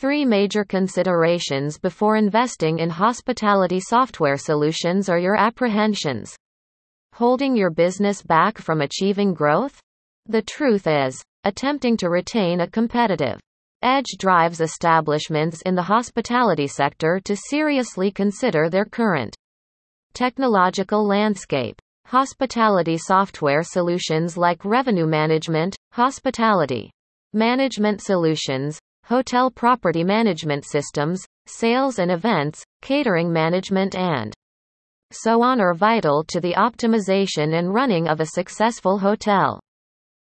Three major considerations before investing in hospitality software solutions are your apprehensions. Holding your business back from achieving growth? The truth is, attempting to retain a competitive edge drives establishments in the hospitality sector to seriously consider their current technological landscape. Hospitality software solutions like revenue management, hospitality management solutions, hotel property management systems, sales and events, catering management and so on are vital to the optimization and running of a successful hotel.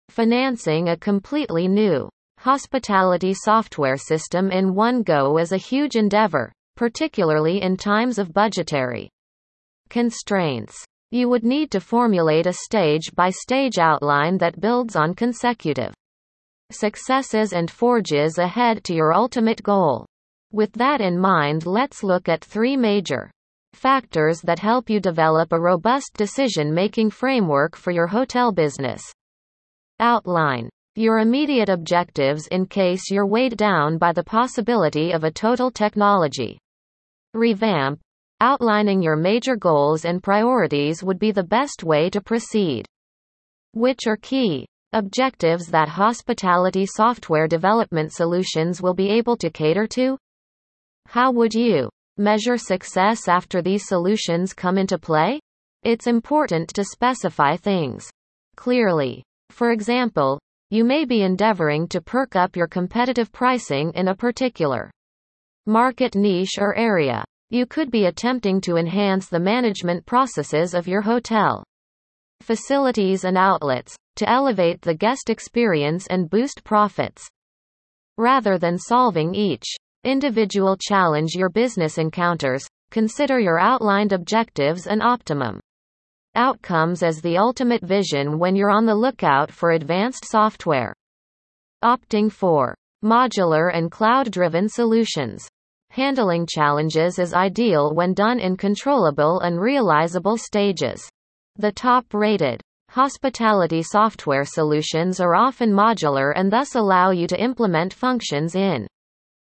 Financing a completely new hospitality software system in one go is a huge endeavor, particularly in times of budgetary constraints. You would need to formulate a stage by stage outline that builds on consecutive successes and forges ahead to your ultimate goal. With that in mind, let's look at three major factors that help you develop a robust decision making framework for your hotel business. Outline your immediate objectives in case you're weighed down by the possibility of a total technology revamp. Outlining your major goals and priorities would be the best way to proceed. Which are key objectives that hospitality software development solutions will be able to cater to? How would you measure success after these solutions come into play? It's important to specify things clearly. For example, you may be endeavoring to perk up your competitive pricing in a particular market niche or area. You could be attempting to enhance the management processes of your hotel facilities and outlets to elevate the guest experience and boost profits. Rather than solving each individual challenge your business encounters, consider your outlined objectives and optimum outcomes as the ultimate vision when you're on the lookout for advanced software. Opting for modular and cloud driven solutions. Handling challenges is ideal when done in controllable and realizable stages. The top rated hospitality software solutions are often modular and thus allow you to implement functions in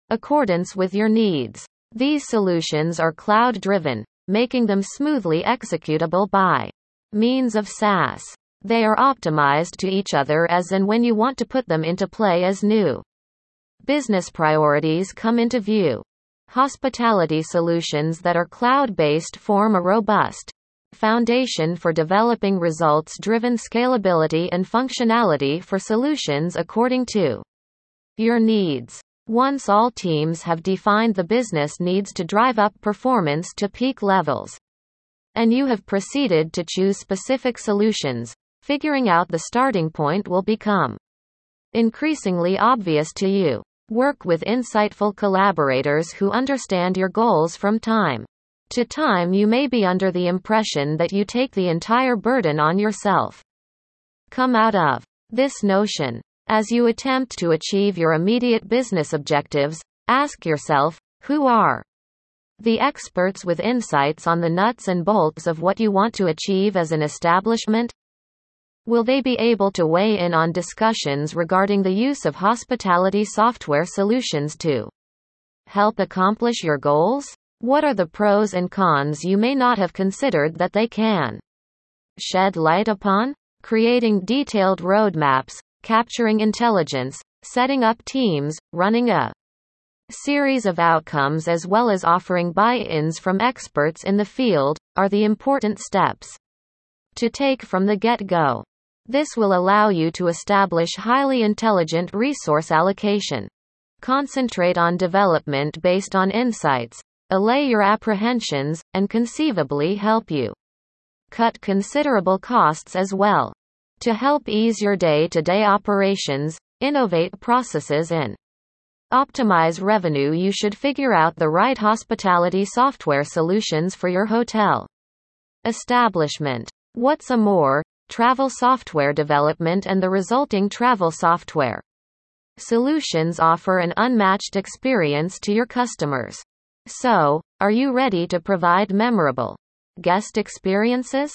accordance with your needs. These solutions are cloud driven, making them smoothly executable by means of SaaS. They are optimized to each other as and when you want to put them into play as new business priorities come into view. Hospitality solutions that are cloud based form a robust foundation for developing results driven scalability and functionality for solutions according to your needs. Once all teams have defined the business needs to drive up performance to peak levels, and you have proceeded to choose specific solutions, figuring out the starting point will become increasingly obvious to you. Work with insightful collaborators who understand your goals from time to time. You may be under the impression that you take the entire burden on yourself. Come out of this notion as you attempt to achieve your immediate business objectives, ask yourself, who are the experts with insights on the nuts and bolts of what you want to achieve as an establishment? Will they be able to weigh in on discussions regarding the use of hospitality software solutions to help accomplish your goals? What are the pros and cons you may not have considered that they can shed light upon? Creating detailed roadmaps, capturing intelligence, setting up teams, running a series of outcomes as well as offering buy-ins from experts in the field, are the important steps to take from the get-go. This will allow you to establish highly intelligent resource allocation. Concentrate on development based on insights, allay your apprehensions, and conceivably help you cut considerable costs as well. To help ease your day to day operations, innovate processes, and optimize revenue, you should figure out the right hospitality software solutions for your hotel establishment. What's a more? Travel software development and the resulting travel software solutions offer an unmatched experience to your customers. So, are you ready to provide memorable guest experiences?